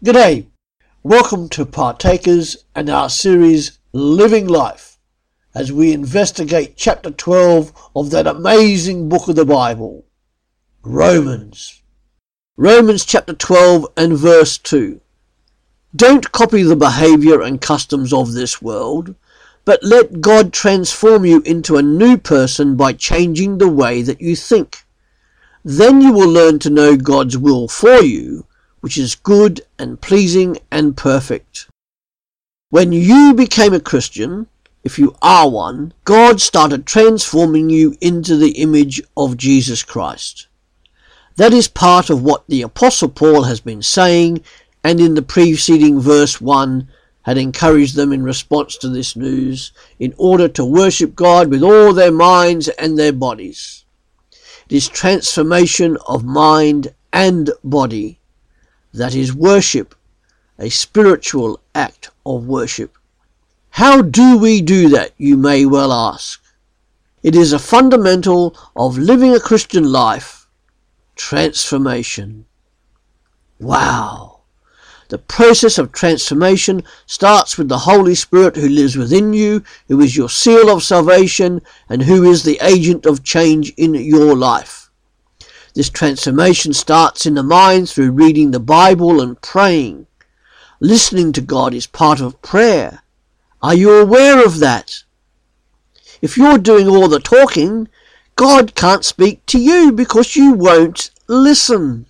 G'day. Welcome to Partakers and our series Living Life as we investigate chapter 12 of that amazing book of the Bible, Romans. Romans chapter 12 and verse 2. Don't copy the behavior and customs of this world, but let God transform you into a new person by changing the way that you think. Then you will learn to know God's will for you which is good and pleasing and perfect. When you became a Christian, if you are one, God started transforming you into the image of Jesus Christ. That is part of what the Apostle Paul has been saying, and in the preceding verse 1 had encouraged them in response to this news in order to worship God with all their minds and their bodies. It is transformation of mind and body that is worship, a spiritual act of worship. How do we do that, you may well ask? It is a fundamental of living a Christian life, transformation. Wow! The process of transformation starts with the Holy Spirit who lives within you, who is your seal of salvation, and who is the agent of change in your life. This transformation starts in the mind through reading the Bible and praying. Listening to God is part of prayer. Are you aware of that? If you're doing all the talking, God can't speak to you because you won't listen.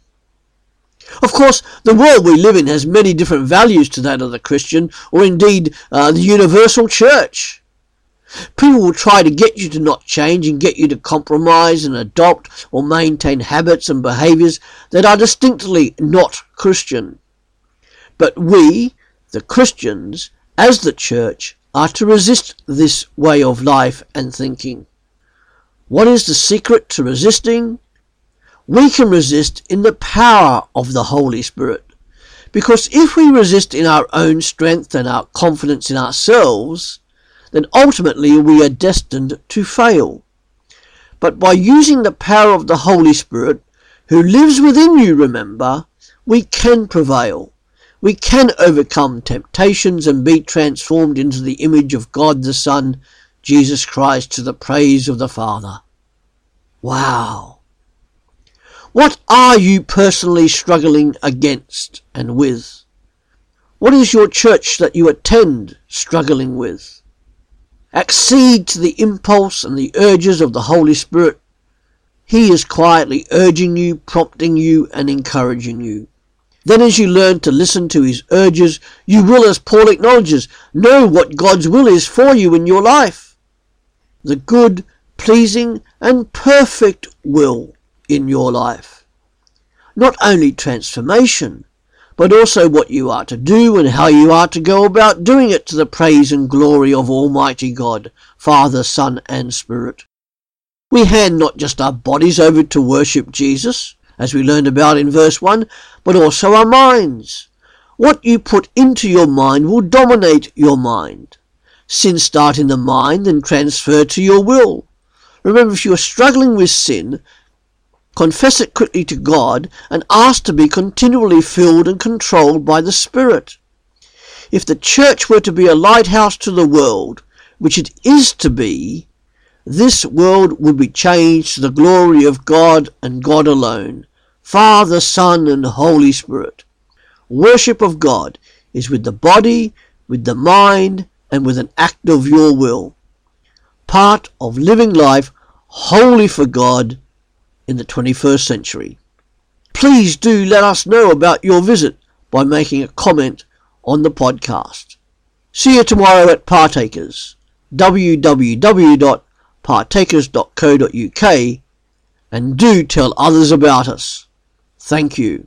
Of course, the world we live in has many different values to that of the Christian, or indeed uh, the universal church. People will try to get you to not change and get you to compromise and adopt or maintain habits and behaviors that are distinctly not Christian. But we, the Christians, as the church, are to resist this way of life and thinking. What is the secret to resisting? We can resist in the power of the Holy Spirit. Because if we resist in our own strength and our confidence in ourselves, then ultimately we are destined to fail. But by using the power of the Holy Spirit, who lives within you, remember, we can prevail. We can overcome temptations and be transformed into the image of God the Son, Jesus Christ, to the praise of the Father. Wow. What are you personally struggling against and with? What is your church that you attend struggling with? Accede to the impulse and the urges of the Holy Spirit. He is quietly urging you, prompting you, and encouraging you. Then, as you learn to listen to his urges, you will, as Paul acknowledges, know what God's will is for you in your life. The good, pleasing, and perfect will in your life. Not only transformation, but also what you are to do and how you are to go about doing it to the praise and glory of Almighty God, Father, Son, and Spirit. We hand not just our bodies over to worship Jesus, as we learned about in verse 1, but also our minds. What you put into your mind will dominate your mind. Sin start in the mind and transfer to your will. Remember, if you are struggling with sin, confess it quickly to God, and ask to be continually filled and controlled by the Spirit. If the church were to be a lighthouse to the world, which it is to be, this world would be changed to the glory of God and God alone, Father, Son, and Holy Spirit. Worship of God is with the body, with the mind, and with an act of your will. Part of living life wholly for God in the 21st century. Please do let us know about your visit by making a comment on the podcast. See you tomorrow at Partakers, www.partakers.co.uk, and do tell others about us. Thank you.